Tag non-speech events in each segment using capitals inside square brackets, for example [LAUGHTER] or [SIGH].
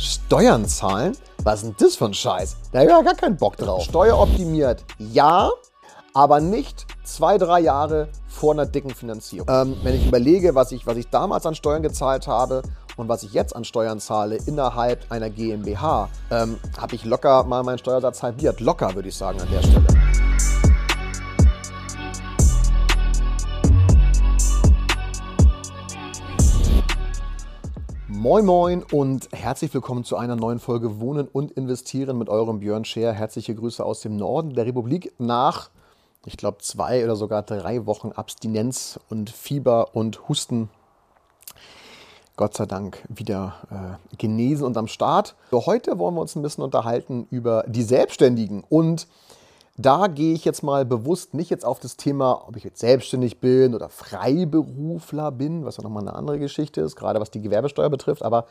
Steuern zahlen? Was ist denn das für ein Scheiß? Da habe ich ja gar keinen Bock drauf. Steueroptimiert, ja, aber nicht zwei, drei Jahre vor einer dicken Finanzierung. Ähm, wenn ich überlege, was ich, was ich damals an Steuern gezahlt habe und was ich jetzt an Steuern zahle innerhalb einer GmbH, ähm, habe ich locker mal meinen Steuersatz halbiert. Locker, würde ich sagen, an der Stelle. Moin Moin und herzlich willkommen zu einer neuen Folge Wohnen und Investieren mit eurem Björn Scher. Herzliche Grüße aus dem Norden der Republik nach, ich glaube, zwei oder sogar drei Wochen Abstinenz und Fieber und Husten. Gott sei Dank wieder äh, genesen und am Start. So, heute wollen wir uns ein bisschen unterhalten über die Selbstständigen und da gehe ich jetzt mal bewusst nicht jetzt auf das Thema, ob ich jetzt selbstständig bin oder Freiberufler bin, was ja nochmal eine andere Geschichte ist, gerade was die Gewerbesteuer betrifft. Aber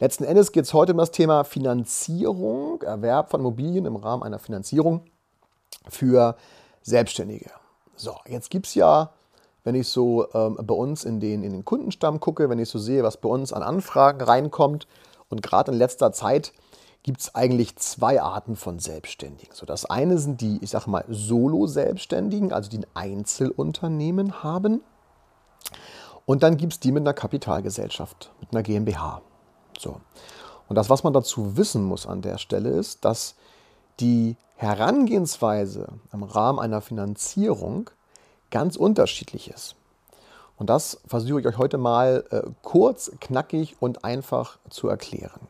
letzten Endes geht es heute um das Thema Finanzierung, Erwerb von Immobilien im Rahmen einer Finanzierung für Selbstständige. So, jetzt gibt es ja, wenn ich so ähm, bei uns in den, in den Kundenstamm gucke, wenn ich so sehe, was bei uns an Anfragen reinkommt und gerade in letzter Zeit gibt es eigentlich zwei Arten von Selbstständigen. So, das eine sind die, ich sage mal, Solo-Selbstständigen, also die ein Einzelunternehmen haben. Und dann gibt es die mit einer Kapitalgesellschaft, mit einer GmbH. So. Und das, was man dazu wissen muss an der Stelle, ist, dass die Herangehensweise im Rahmen einer Finanzierung ganz unterschiedlich ist. Und das versuche ich euch heute mal äh, kurz, knackig und einfach zu erklären.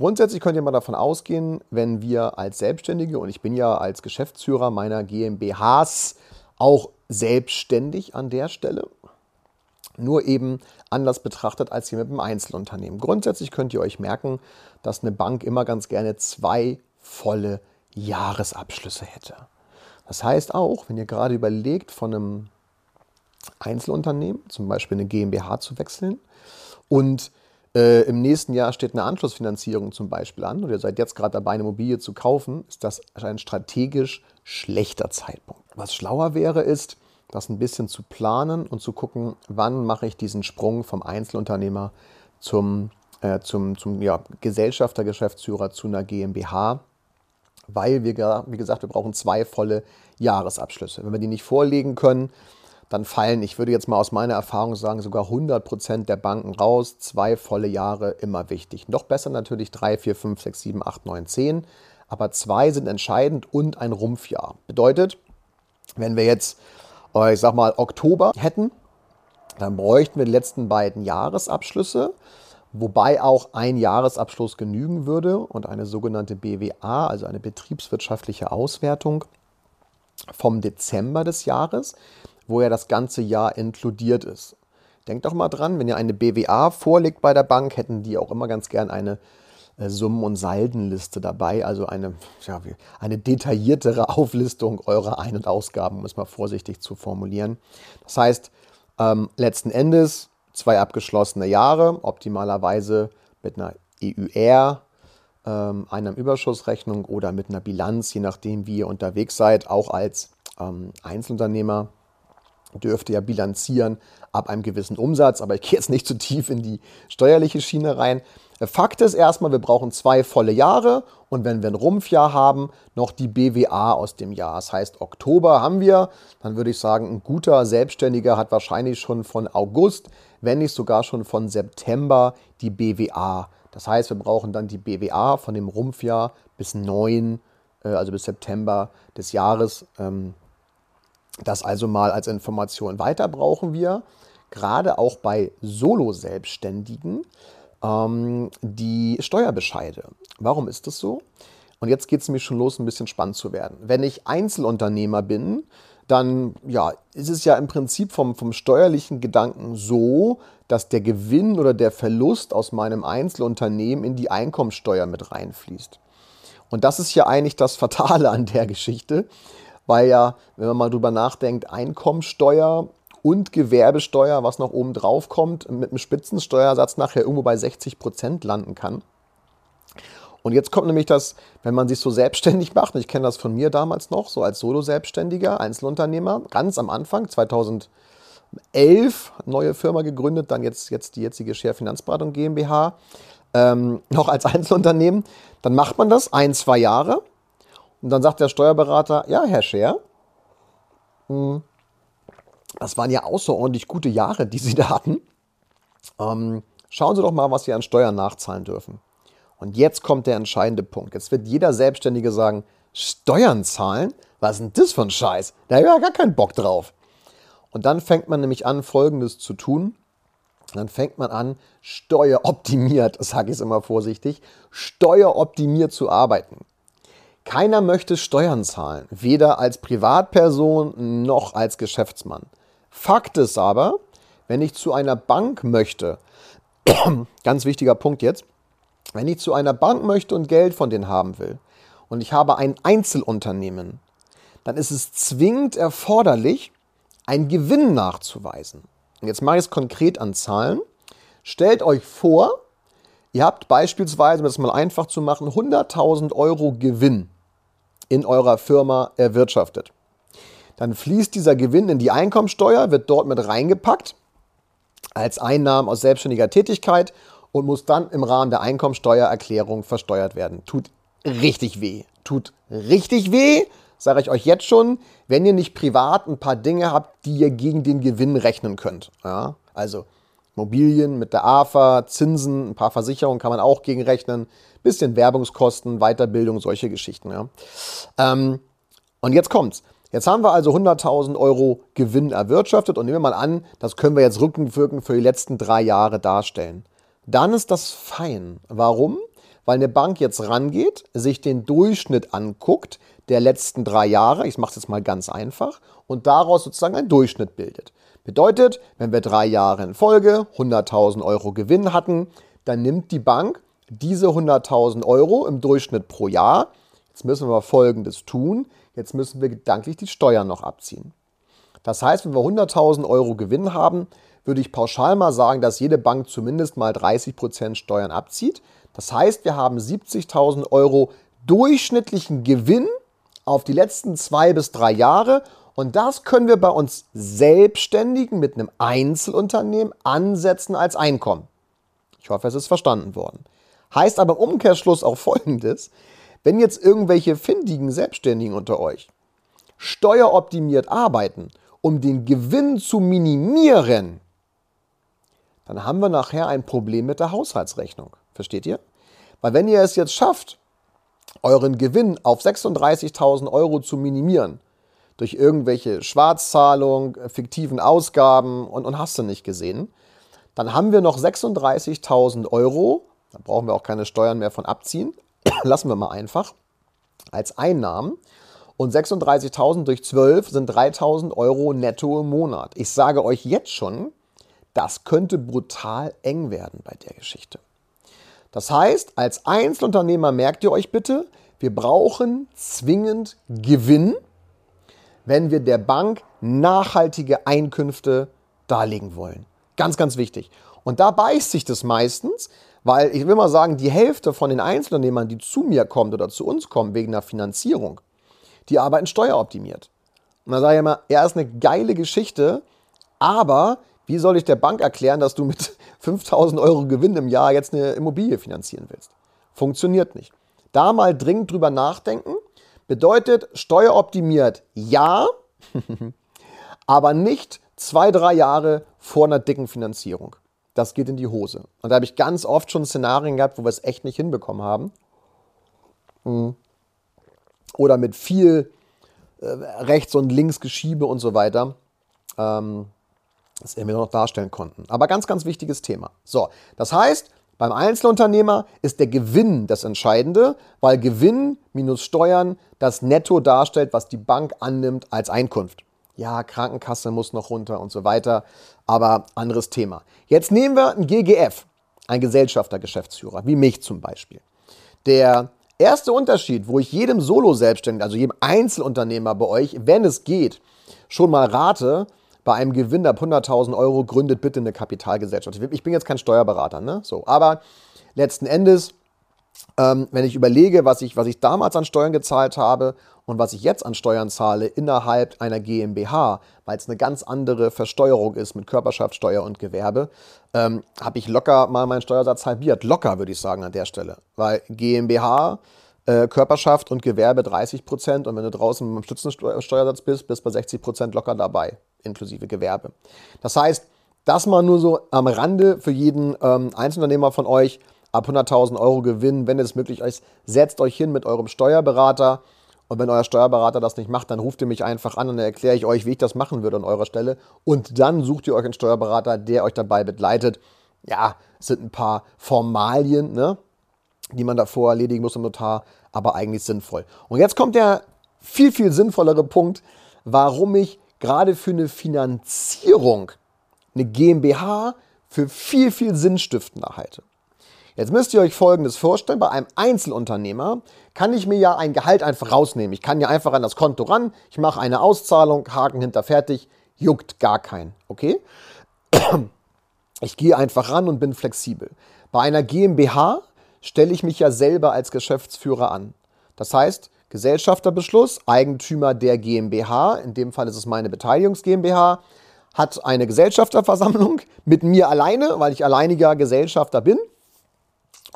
Grundsätzlich könnt ihr mal davon ausgehen, wenn wir als Selbstständige, und ich bin ja als Geschäftsführer meiner GmbHs auch selbstständig an der Stelle, nur eben anders betrachtet als hier mit einem Einzelunternehmen. Grundsätzlich könnt ihr euch merken, dass eine Bank immer ganz gerne zwei volle Jahresabschlüsse hätte. Das heißt auch, wenn ihr gerade überlegt, von einem Einzelunternehmen, zum Beispiel eine GmbH zu wechseln und äh, Im nächsten Jahr steht eine Anschlussfinanzierung zum Beispiel an und ihr seid jetzt gerade dabei, eine Immobilie zu kaufen, ist das ein strategisch schlechter Zeitpunkt. Was schlauer wäre, ist, das ein bisschen zu planen und zu gucken, wann mache ich diesen Sprung vom Einzelunternehmer zum, äh, zum, zum ja, Gesellschafter, Geschäftsführer zu einer GmbH, weil wir, wie gesagt, wir brauchen zwei volle Jahresabschlüsse. Wenn wir die nicht vorlegen können, dann fallen, ich würde jetzt mal aus meiner Erfahrung sagen, sogar 100 Prozent der Banken raus. Zwei volle Jahre immer wichtig. Noch besser natürlich drei, vier, fünf, sechs, sieben, acht, neun, zehn. Aber zwei sind entscheidend und ein Rumpfjahr. Bedeutet, wenn wir jetzt, äh, ich sag mal, Oktober hätten, dann bräuchten wir die letzten beiden Jahresabschlüsse, wobei auch ein Jahresabschluss genügen würde und eine sogenannte BWA, also eine betriebswirtschaftliche Auswertung vom Dezember des Jahres wo ja das ganze Jahr inkludiert ist. Denkt doch mal dran, wenn ihr eine BWA vorlegt bei der Bank, hätten die auch immer ganz gern eine äh, Summen- und Saldenliste dabei, also eine, ja, eine detailliertere [LAUGHS] Auflistung eurer Ein- und Ausgaben, um es mal vorsichtig zu formulieren. Das heißt, ähm, letzten Endes zwei abgeschlossene Jahre, optimalerweise mit einer EUR, ähm, einer Überschussrechnung oder mit einer Bilanz, je nachdem, wie ihr unterwegs seid, auch als ähm, Einzelunternehmer dürfte ja bilanzieren ab einem gewissen Umsatz, aber ich gehe jetzt nicht zu tief in die steuerliche Schiene rein. Fakt ist erstmal, wir brauchen zwei volle Jahre und wenn wir ein Rumpfjahr haben, noch die BWA aus dem Jahr. Das heißt, Oktober haben wir, dann würde ich sagen, ein guter Selbstständiger hat wahrscheinlich schon von August, wenn nicht sogar schon von September die BWA. Das heißt, wir brauchen dann die BWA von dem Rumpfjahr bis 9, äh, also bis September des Jahres ähm, das also mal als Information. Weiter brauchen wir gerade auch bei Solo-Selbstständigen ähm, die Steuerbescheide. Warum ist das so? Und jetzt geht es mir schon los, ein bisschen spannend zu werden. Wenn ich Einzelunternehmer bin, dann ja, ist es ja im Prinzip vom, vom steuerlichen Gedanken so, dass der Gewinn oder der Verlust aus meinem Einzelunternehmen in die Einkommensteuer mit reinfließt. Und das ist ja eigentlich das Fatale an der Geschichte, weil ja, wenn man mal drüber nachdenkt, Einkommensteuer und Gewerbesteuer, was noch oben drauf kommt, mit einem Spitzensteuersatz nachher irgendwo bei 60 Prozent landen kann. Und jetzt kommt nämlich das, wenn man sich so [LAUGHS] selbstständig macht, und ich kenne das von mir damals noch, so als Solo-Selbstständiger, Einzelunternehmer, ganz am Anfang, 2011, neue Firma gegründet, dann jetzt, jetzt die jetzige Share Finanzberatung GmbH. ähm, noch als Einzelunternehmen, dann macht man das ein, zwei Jahre und dann sagt der Steuerberater, ja, Herr Scher, hm, das waren ja außerordentlich gute Jahre, die Sie da hatten. Ähm, schauen Sie doch mal, was Sie an Steuern nachzahlen dürfen. Und jetzt kommt der entscheidende Punkt. Jetzt wird jeder Selbstständige sagen, Steuern zahlen? Was ist denn das für ein Scheiß? Da habe ich ja gar keinen Bock drauf. Und dann fängt man nämlich an, Folgendes zu tun. Dann fängt man an, steueroptimiert, [LAUGHS] sage ich es immer vorsichtig, steueroptimiert zu arbeiten. Keiner möchte Steuern zahlen, weder als Privatperson noch als Geschäftsmann. Fakt ist aber, wenn ich zu einer Bank möchte, [CLEARS THROAT] ganz wichtiger Punkt jetzt, wenn ich zu einer Bank möchte und Geld von denen haben will und ich habe ein Einzelunternehmen, dann ist es zwingend erforderlich, einen Gewinn nachzuweisen. Und jetzt mache ich es konkret an Zahlen. Stellt euch vor, ihr habt beispielsweise, um das mal einfach zu machen, 100.000 Euro Gewinn in eurer Firma erwirtschaftet. Dann fließt dieser Gewinn in die Einkommensteuer, wird dort mit reingepackt als Einnahmen aus selbstständiger Tätigkeit und muss dann im Rahmen der Einkommensteuererklärung versteuert werden. Tut richtig weh. Tut richtig weh, sage ich euch jetzt schon, wenn ihr nicht privat ein paar Dinge habt, die ihr gegen den Gewinn rechnen könnt. Ja? Also Immobilien mit der AFA, Zinsen, ein paar Versicherungen kann man auch gegenrechnen, bisschen Werbungskosten, Weiterbildung, solche Geschichten. Ja? Ähm, und jetzt kommt's. Jetzt haben wir also 100.000 Euro Gewinn erwirtschaftet und nehmen wir mal an, das können wir jetzt rückenwirkend für die letzten drei Jahre darstellen. Dann ist das fein. Warum? Weil eine Bank jetzt rangeht, sich den Durchschnitt anguckt der letzten drei Jahre, ich mache es jetzt mal ganz einfach, und daraus sozusagen einen Durchschnitt bildet. Bedeutet, wenn wir drei Jahre in Folge 100.000 Euro Gewinn hatten, dann nimmt die Bank diese 100.000 Euro im Durchschnitt pro Jahr. Jetzt müssen wir Folgendes tun. Jetzt müssen wir gedanklich die Steuern noch abziehen. Das heißt, wenn wir 100.000 Euro Gewinn haben, würde ich pauschal mal sagen, dass jede Bank zumindest mal 30% Steuern abzieht. Das heißt, wir haben 70.000 Euro durchschnittlichen Gewinn auf die letzten zwei bis drei Jahre. Und das können wir bei uns Selbstständigen mit einem Einzelunternehmen ansetzen als Einkommen. Ich hoffe, es ist verstanden worden. Heißt aber im Umkehrschluss auch Folgendes. Wenn jetzt irgendwelche findigen Selbstständigen unter euch steueroptimiert arbeiten, um den Gewinn zu minimieren, dann haben wir nachher ein Problem mit der Haushaltsrechnung. Versteht ihr? Weil wenn ihr es jetzt schafft, euren Gewinn auf 36.000 Euro zu minimieren, durch irgendwelche Schwarzzahlung, fiktiven Ausgaben und, und hast du nicht gesehen, dann haben wir noch 36.000 Euro, da brauchen wir auch keine Steuern mehr von abziehen, [CLEARS THROAT] lassen wir mal einfach, als Einnahmen. Und 36.000 durch 12 sind 3.000 Euro netto im Monat. Ich sage euch jetzt schon, das könnte brutal eng werden bei der Geschichte. Das heißt, als Einzelunternehmer merkt ihr euch bitte, wir brauchen zwingend Gewinn, wenn wir der Bank nachhaltige Einkünfte darlegen wollen. Ganz, ganz wichtig. Und da beißt sich das meistens, weil ich will mal sagen, die Hälfte von den Einzelunternehmern, die zu mir kommen oder zu uns kommen wegen der Finanzierung, die arbeiten steueroptimiert. Und da sage ich immer, ja, ist eine geile Geschichte, aber wie soll ich der Bank erklären, dass du mit [LAUGHS] 5000 Euro Gewinn im Jahr jetzt eine Immobilie finanzieren willst? Funktioniert nicht. Da mal dringend drüber nachdenken. Bedeutet, steueroptimiert ja, [LAUGHS] aber nicht zwei, drei Jahre vor einer dicken Finanzierung. Das geht in die Hose. Und da habe ich ganz oft schon Szenarien gehabt, wo wir es echt nicht hinbekommen haben. Hm. Oder mit viel äh, rechts und links Geschiebe und so weiter. Ähm, das wir noch darstellen konnten. Aber ganz, ganz wichtiges Thema. So, das heißt, beim Einzelunternehmer ist der Gewinn das Entscheidende, weil Gewinn minus Steuern das Netto darstellt, was die Bank annimmt als Einkunft. Ja, Krankenkasse muss noch runter und so weiter, aber anderes Thema. Jetzt nehmen wir ein GGF, ein Gesellschafter, Geschäftsführer, wie mich zum Beispiel. Der erste Unterschied, wo ich jedem Solo-Selbstständigen, also jedem Einzelunternehmer bei euch, wenn es geht, schon mal rate, bei einem Gewinn ab 100.000 Euro gründet bitte eine Kapitalgesellschaft. Ich bin jetzt kein Steuerberater, ne? So, aber letzten Endes, ähm, wenn ich überlege, was ich, was ich damals an Steuern gezahlt habe und was ich jetzt an Steuern zahle innerhalb einer GmbH, weil es eine ganz andere Versteuerung ist mit Körperschaftssteuer und Gewerbe, ähm, habe ich locker mal meinen Steuersatz halbiert. Locker, würde ich sagen, an der Stelle. Weil GmbH, äh, Körperschaft und Gewerbe 30 Prozent und wenn du draußen mit einem Stützensteuersatz bist, bist du bei 60 Prozent locker dabei, inklusive Gewerbe. Das heißt, das mal nur so am Rande für jeden ähm, Einzelunternehmer von euch ab 100.000 Euro Gewinn, wenn es möglich ist, setzt euch hin mit eurem Steuerberater und wenn euer Steuerberater das nicht macht, dann ruft ihr mich einfach an und dann erkläre ich euch, wie ich das machen würde an eurer Stelle. Und dann sucht ihr euch einen Steuerberater, der euch dabei begleitet. Ja, es sind ein paar Formalien, ne, die man davor erledigen muss im Notar, aber eigentlich sinnvoll. Und jetzt kommt der viel, viel sinnvollere Punkt, warum ich gerade für eine Finanzierung eine GmbH für viel, viel sinnstiftender halte. Jetzt müsst ihr euch Folgendes vorstellen. Bei einem Einzelunternehmer kann ich mir ja ein Gehalt einfach rausnehmen. Ich kann ja einfach an das Konto ran, ich mache eine Auszahlung, Haken hinter fertig, juckt gar keinen. Okay? [CLEARS THROAT] Ich gehe einfach ran und bin flexibel. Bei einer GmbH stelle ich mich ja selber als Geschäftsführer an. Das heißt, Gesellschafterbeschluss, Eigentümer der GmbH, in dem Fall ist es meine Beteiligungs GmbH, hat eine Gesellschafterversammlung [LAUGHS] mit mir alleine, weil ich alleiniger Gesellschafter bin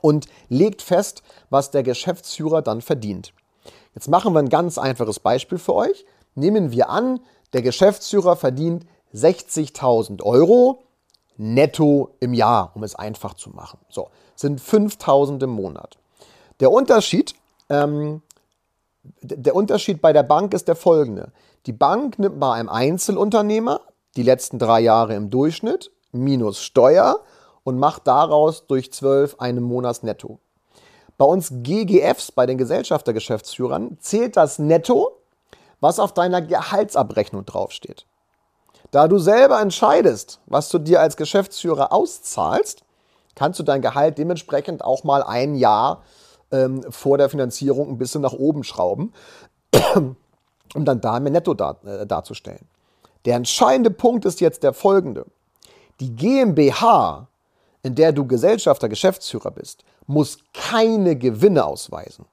und legt fest, was der Geschäftsführer dann verdient. Jetzt machen wir ein ganz einfaches Beispiel für euch. Nehmen wir an, der Geschäftsführer verdient 60.000 Euro netto im Jahr, um es einfach zu machen. So, sind 5.000 im Monat. Der Unterschied, ähm, der Unterschied bei der Bank ist der folgende. Die Bank nimmt bei einem Einzelunternehmer die letzten drei Jahre im Durchschnitt minus Steuer und macht daraus durch 12 einen Monatsnetto. Bei uns GGFs, bei den Gesellschaftergeschäftsführern, zählt das Netto, was auf deiner Gehaltsabrechnung draufsteht. Da du selber entscheidest, was du dir als Geschäftsführer auszahlst, kannst du dein Gehalt dementsprechend auch mal ein Jahr ähm, vor der Finanzierung ein bisschen nach oben schrauben, [CLEARS THROAT] um dann da mehr Netto dar, äh, darzustellen. Der entscheidende Punkt ist jetzt der folgende. Die GmbH in der du Gesellschafter, Geschäftsführer bist, muss keine Gewinne ausweisen.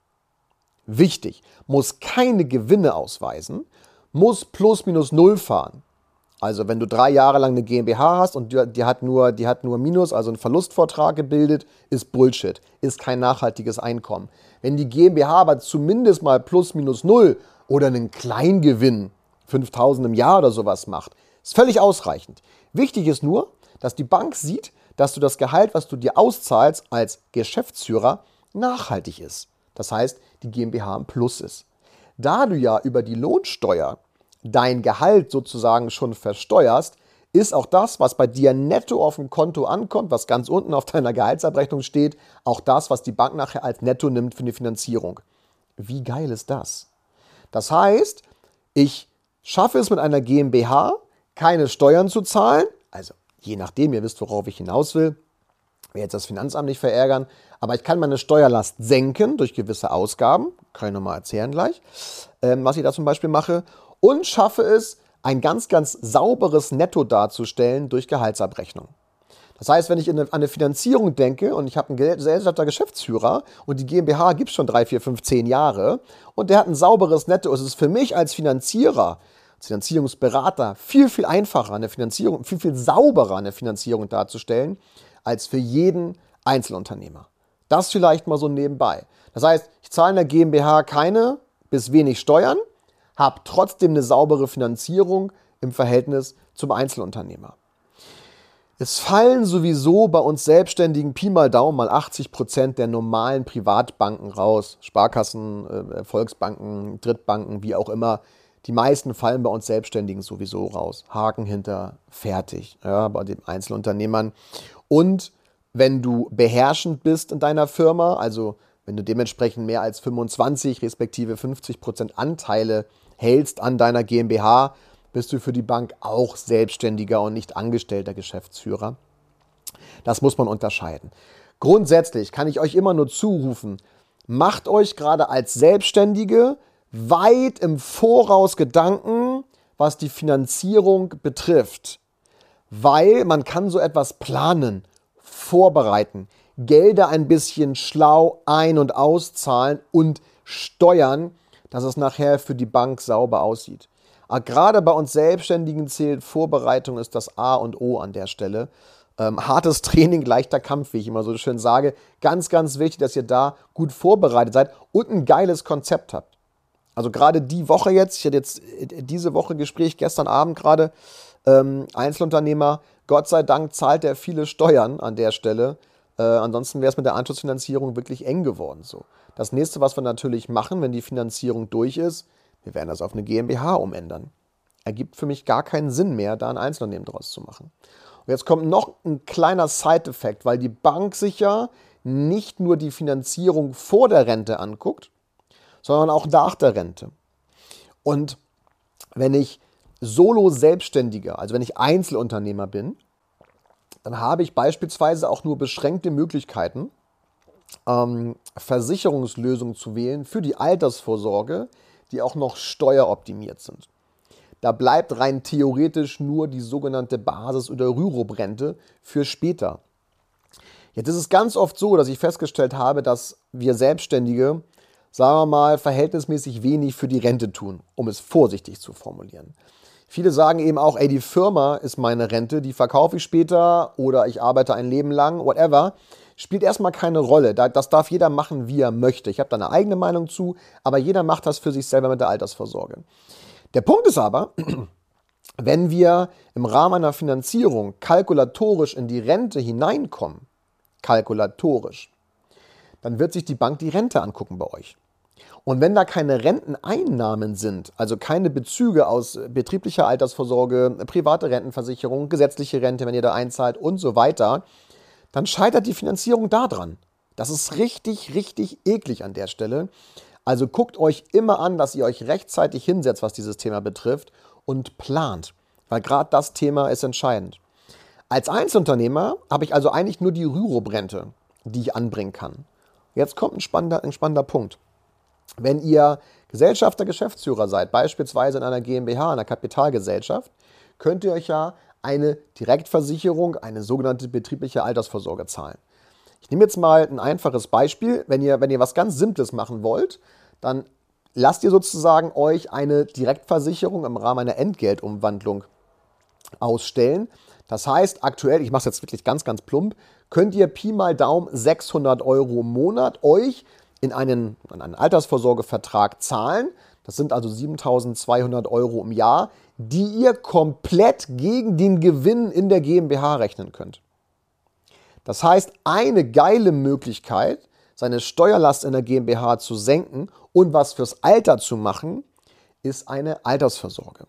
Wichtig, muss keine Gewinne ausweisen, muss plus minus null fahren. Also wenn du drei Jahre lang eine GmbH hast und die, hat nur, die hat nur Minus, also einen Verlustvortrag gebildet, ist Bullshit, ist kein nachhaltiges Einkommen. Wenn die GmbH aber zumindest mal plus minus null oder einen Kleingewinn, 5000 im Jahr oder sowas macht, ist völlig ausreichend. Wichtig ist nur, dass die Bank sieht, dass du das Gehalt, was du dir auszahlst als Geschäftsführer, nachhaltig ist. Das heißt, die GmbH im Plus ist. Da du ja über die Lohnsteuer dein Gehalt sozusagen schon versteuerst, ist auch das, was bei dir netto auf dem Konto ankommt, was ganz unten auf [LAUGHS] deiner Gehaltsabrechnung steht, auch das, was die Bank nachher als Netto nimmt für die Finanzierung. Wie geil ist das? Das heißt, ich schaffe es mit einer GmbH, keine Steuern zu zahlen, also je nachdem, ihr wisst, worauf ich hinaus will. Will jetzt das Finanzamt nicht verärgern, aber ich kann meine Steuerlast senken durch gewisse Ausgaben, kann ich nochmal erzählen gleich, ähm, was ich da zum Beispiel mache, und schaffe es, ein ganz, ganz sauberes Netto darzustellen durch Gehaltsabrechnung. Das heißt, wenn ich an eine Finanzierung denke und ich habe einen Gesellschafter Geschäftsführer und die GmbH gibt es schon drei, vier, fünf, zehn Jahre und der hat ein sauberes Netto, es ist für mich als Finanzierer Finanzierungsberater viel, viel einfacher, eine Finanzierung, viel, viel sauberer eine Finanzierung darzustellen, als für jeden Einzelunternehmer. Das vielleicht mal so nebenbei. Das heißt, ich zahle in der GmbH keine bis wenig Steuern, habe trotzdem eine saubere Finanzierung im Verhältnis zum Einzelunternehmer. Es fallen sowieso bei uns Selbstständigen Pi mal Daumen mal 80 Prozent der normalen Privatbanken raus. Sparkassen, äh, Volksbanken, Drittbanken, wie auch immer. Die meisten fallen bei uns Selbstständigen sowieso raus. Haken hinter, fertig. Ja, bei den Einzelunternehmern. Und wenn du beherrschend bist in deiner Firma, also wenn du dementsprechend mehr als 25 respektive 50 Prozent Anteile hältst an deiner GmbH, bist du für die Bank auch selbstständiger und nicht angestellter Geschäftsführer. Das muss man unterscheiden. Grundsätzlich kann ich euch immer nur zurufen, macht euch gerade als Selbstständige weit im Voraus Gedanken, was die Finanzierung betrifft, weil man kann so etwas planen, vorbereiten, Gelder ein bisschen schlau ein- und auszahlen und steuern, dass es nachher für die Bank sauber aussieht. Aber gerade bei uns Selbstständigen zählt Vorbereitung ist das A und O an der Stelle. Ähm, hartes [LAUGHS] Training, leichter Kampf, wie ich immer so schön sage. Ganz, ganz wichtig, dass ihr da gut vorbereitet seid und ein geiles Konzept habt. Also gerade die Woche jetzt, ich hatte jetzt diese Woche Gespräch gestern Abend gerade, ähm, Einzelunternehmer, Gott sei Dank zahlt er viele Steuern an der Stelle. Äh, ansonsten wäre es mit der Anschlussfinanzierung wirklich eng geworden. So. Das nächste, was wir natürlich machen, wenn die Finanzierung durch ist, wir werden das auf eine GmbH umändern. Ergibt für mich gar keinen Sinn mehr, da ein Einzelunternehmen draus zu machen. Und jetzt kommt noch ein kleiner Side-Effekt, weil die Bank sich ja nicht nur die Finanzierung vor der Rente anguckt, sondern auch nach der Rente. Und wenn ich Solo-Selbstständiger, also wenn ich Einzelunternehmer bin, dann habe ich beispielsweise auch nur beschränkte Möglichkeiten, ähm, Versicherungslösungen zu wählen für die Altersvorsorge, die auch noch steueroptimiert sind. Da bleibt rein theoretisch nur die sogenannte Basis- oder Rürup-Rente für später. Jetzt ist es ganz oft so, dass ich festgestellt habe, dass wir Selbstständige, sagen wir mal, verhältnismäßig wenig für die Rente tun, um es vorsichtig zu formulieren. Viele sagen eben auch, ey, die Firma ist meine Rente, die verkaufe ich später oder ich arbeite ein Leben lang, whatever spielt erstmal keine Rolle. Das darf jeder machen, wie er möchte. Ich habe da eine eigene Meinung zu, aber jeder macht das für sich selber mit der Altersvorsorge. Der Punkt ist aber, [CLEARS THROAT] wenn wir im Rahmen einer Finanzierung kalkulatorisch in die Rente hineinkommen, kalkulatorisch, dann wird sich die Bank die Rente angucken bei euch. Und wenn da keine Renteneinnahmen sind, also keine Bezüge aus betrieblicher Altersvorsorge, private Rentenversicherung, gesetzliche Rente, wenn ihr da einzahlt und so weiter, dann scheitert die Finanzierung daran. Das ist richtig, richtig eklig an der Stelle. Also guckt euch immer an, dass ihr euch rechtzeitig hinsetzt, was dieses Thema betrifft und plant, weil gerade das Thema ist entscheidend. Als Einzelunternehmer habe ich also eigentlich nur die Rürup-Rente, die ich anbringen kann. Jetzt kommt ein spannender, ein spannender Punkt. Wenn ihr Gesellschafter, Geschäftsführer seid, beispielsweise in einer GmbH, einer Kapitalgesellschaft, könnt ihr euch ja eine Direktversicherung, eine sogenannte betriebliche Altersvorsorge zahlen. Ich nehme jetzt mal ein einfaches Beispiel. Wenn ihr, wenn ihr was ganz Simples machen wollt, dann lasst ihr sozusagen euch eine Direktversicherung im Rahmen einer Entgeltumwandlung ausstellen. Das heißt, aktuell, ich mache es jetzt wirklich ganz, ganz plump, könnt ihr Pi mal Daumen 600 Euro im Monat euch in einen, in einen Altersvorsorgevertrag zahlen. Das sind also 7200 Euro im Jahr, die ihr komplett gegen den Gewinn in der GmbH rechnen könnt. Das heißt, eine geile Möglichkeit, seine Steuerlast in der GmbH zu senken und was fürs Alter zu machen, ist eine Altersvorsorge.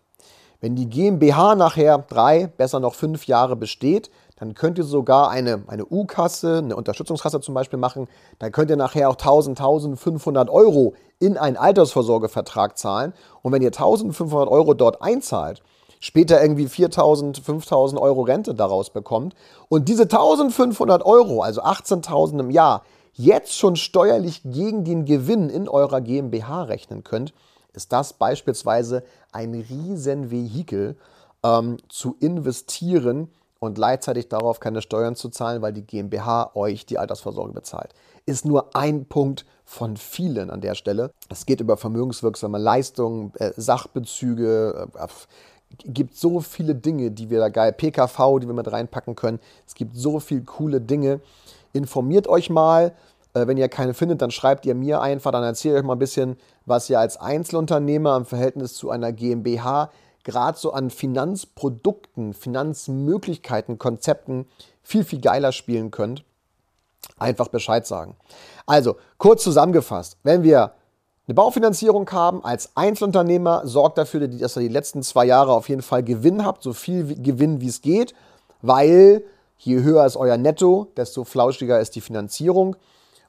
Wenn die GmbH nachher drei, besser noch fünf Jahre besteht, dann könnt ihr sogar eine, eine U-Kasse, eine Unterstützungskasse zum Beispiel machen. Dann könnt ihr nachher auch 1000, 1500 Euro in einen Altersvorsorgevertrag zahlen. Und wenn ihr 1500 Euro dort einzahlt, später irgendwie 4000, 5000 Euro Rente daraus bekommt und diese 1500 Euro, also 18.000 im Jahr, jetzt schon steuerlich gegen den Gewinn in eurer GmbH rechnen könnt, ist das beispielsweise ein Riesenvehikel ähm, zu investieren und gleichzeitig darauf keine Steuern zu zahlen, weil die GmbH euch die Altersvorsorge bezahlt. Ist nur ein Punkt von vielen an der Stelle. Es geht über vermögenswirksame Leistungen, äh, Sachbezüge, äh, gibt so viele Dinge, die wir da geil, PKV, die wir mit reinpacken können. Es gibt so viele coole Dinge. Informiert euch mal. Äh, wenn ihr keine findet, dann schreibt ihr mir einfach, dann erzähle ich euch mal ein bisschen, was ihr als Einzelunternehmer im Verhältnis zu einer GmbH gerade so an Finanzprodukten, Finanzmöglichkeiten, Konzepten viel, viel geiler spielen könnt, einfach Bescheid sagen. Also, kurz zusammengefasst, wenn wir eine Baufinanzierung haben als Einzelunternehmer, sorgt dafür, dass ihr die letzten zwei Jahre auf jeden Fall Gewinn habt, so viel Gewinn wie es geht, weil je höher ist euer Netto, desto flauschiger ist die Finanzierung.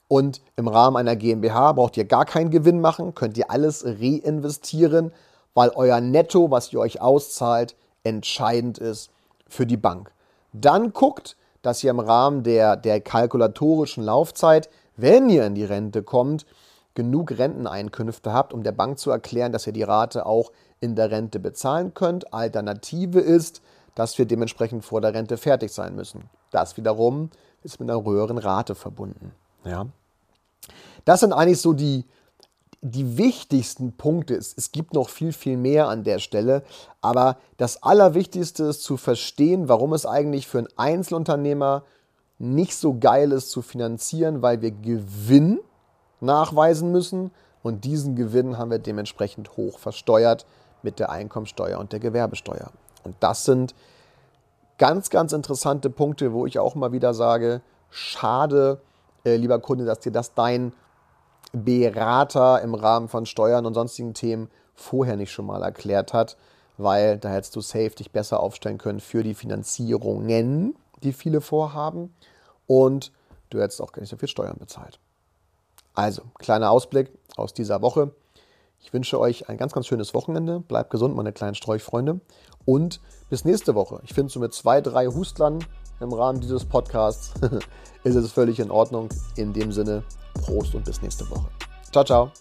Und im Rahmen einer GmbH braucht ihr gar keinen Gewinn machen, könnt ihr alles reinvestieren weil euer Netto, was ihr euch auszahlt, entscheidend ist für die Bank. Dann guckt, dass ihr im Rahmen der, der kalkulatorischen Laufzeit, wenn ihr in die Rente kommt, genug Renteneinkünfte habt, um der Bank zu erklären, dass ihr die Rate auch in der Rente bezahlen könnt. Alternative ist, dass wir dementsprechend vor der Rente fertig sein müssen. Das wiederum ist mit einer höheren Rate verbunden. Ja. Das sind eigentlich so die, die wichtigsten Punkte. Es, es gibt noch viel, viel mehr an der Stelle, aber das Allerwichtigste ist zu verstehen, warum es eigentlich für einen Einzelunternehmer nicht so geil ist zu finanzieren, weil wir Gewinn nachweisen müssen und diesen Gewinn haben wir dementsprechend hoch versteuert mit der Einkommensteuer und der Gewerbesteuer. Und das sind ganz, ganz interessante Punkte, wo ich auch mal wieder sage, schade, äh, lieber Kunde, dass dir das dein Berater im Rahmen von Steuern und sonstigen Themen vorher nicht schon mal erklärt hat, weil da hättest du safe dich besser aufstellen können für die Finanzierungen, die viele vorhaben und du hättest auch gar nicht so viel Steuern bezahlt. Also, kleiner Ausblick aus dieser Woche. Ich wünsche euch ein ganz, ganz schönes Wochenende. Bleibt gesund, meine kleinen Sträuchfreunde. Und bis nächste Woche. Ich finde, so mit zwei, drei Hustlern im Rahmen dieses Podcasts [LAUGHS] ist es völlig in Ordnung. In dem Sinne, Prost und bis nächste Woche. Ciao, ciao.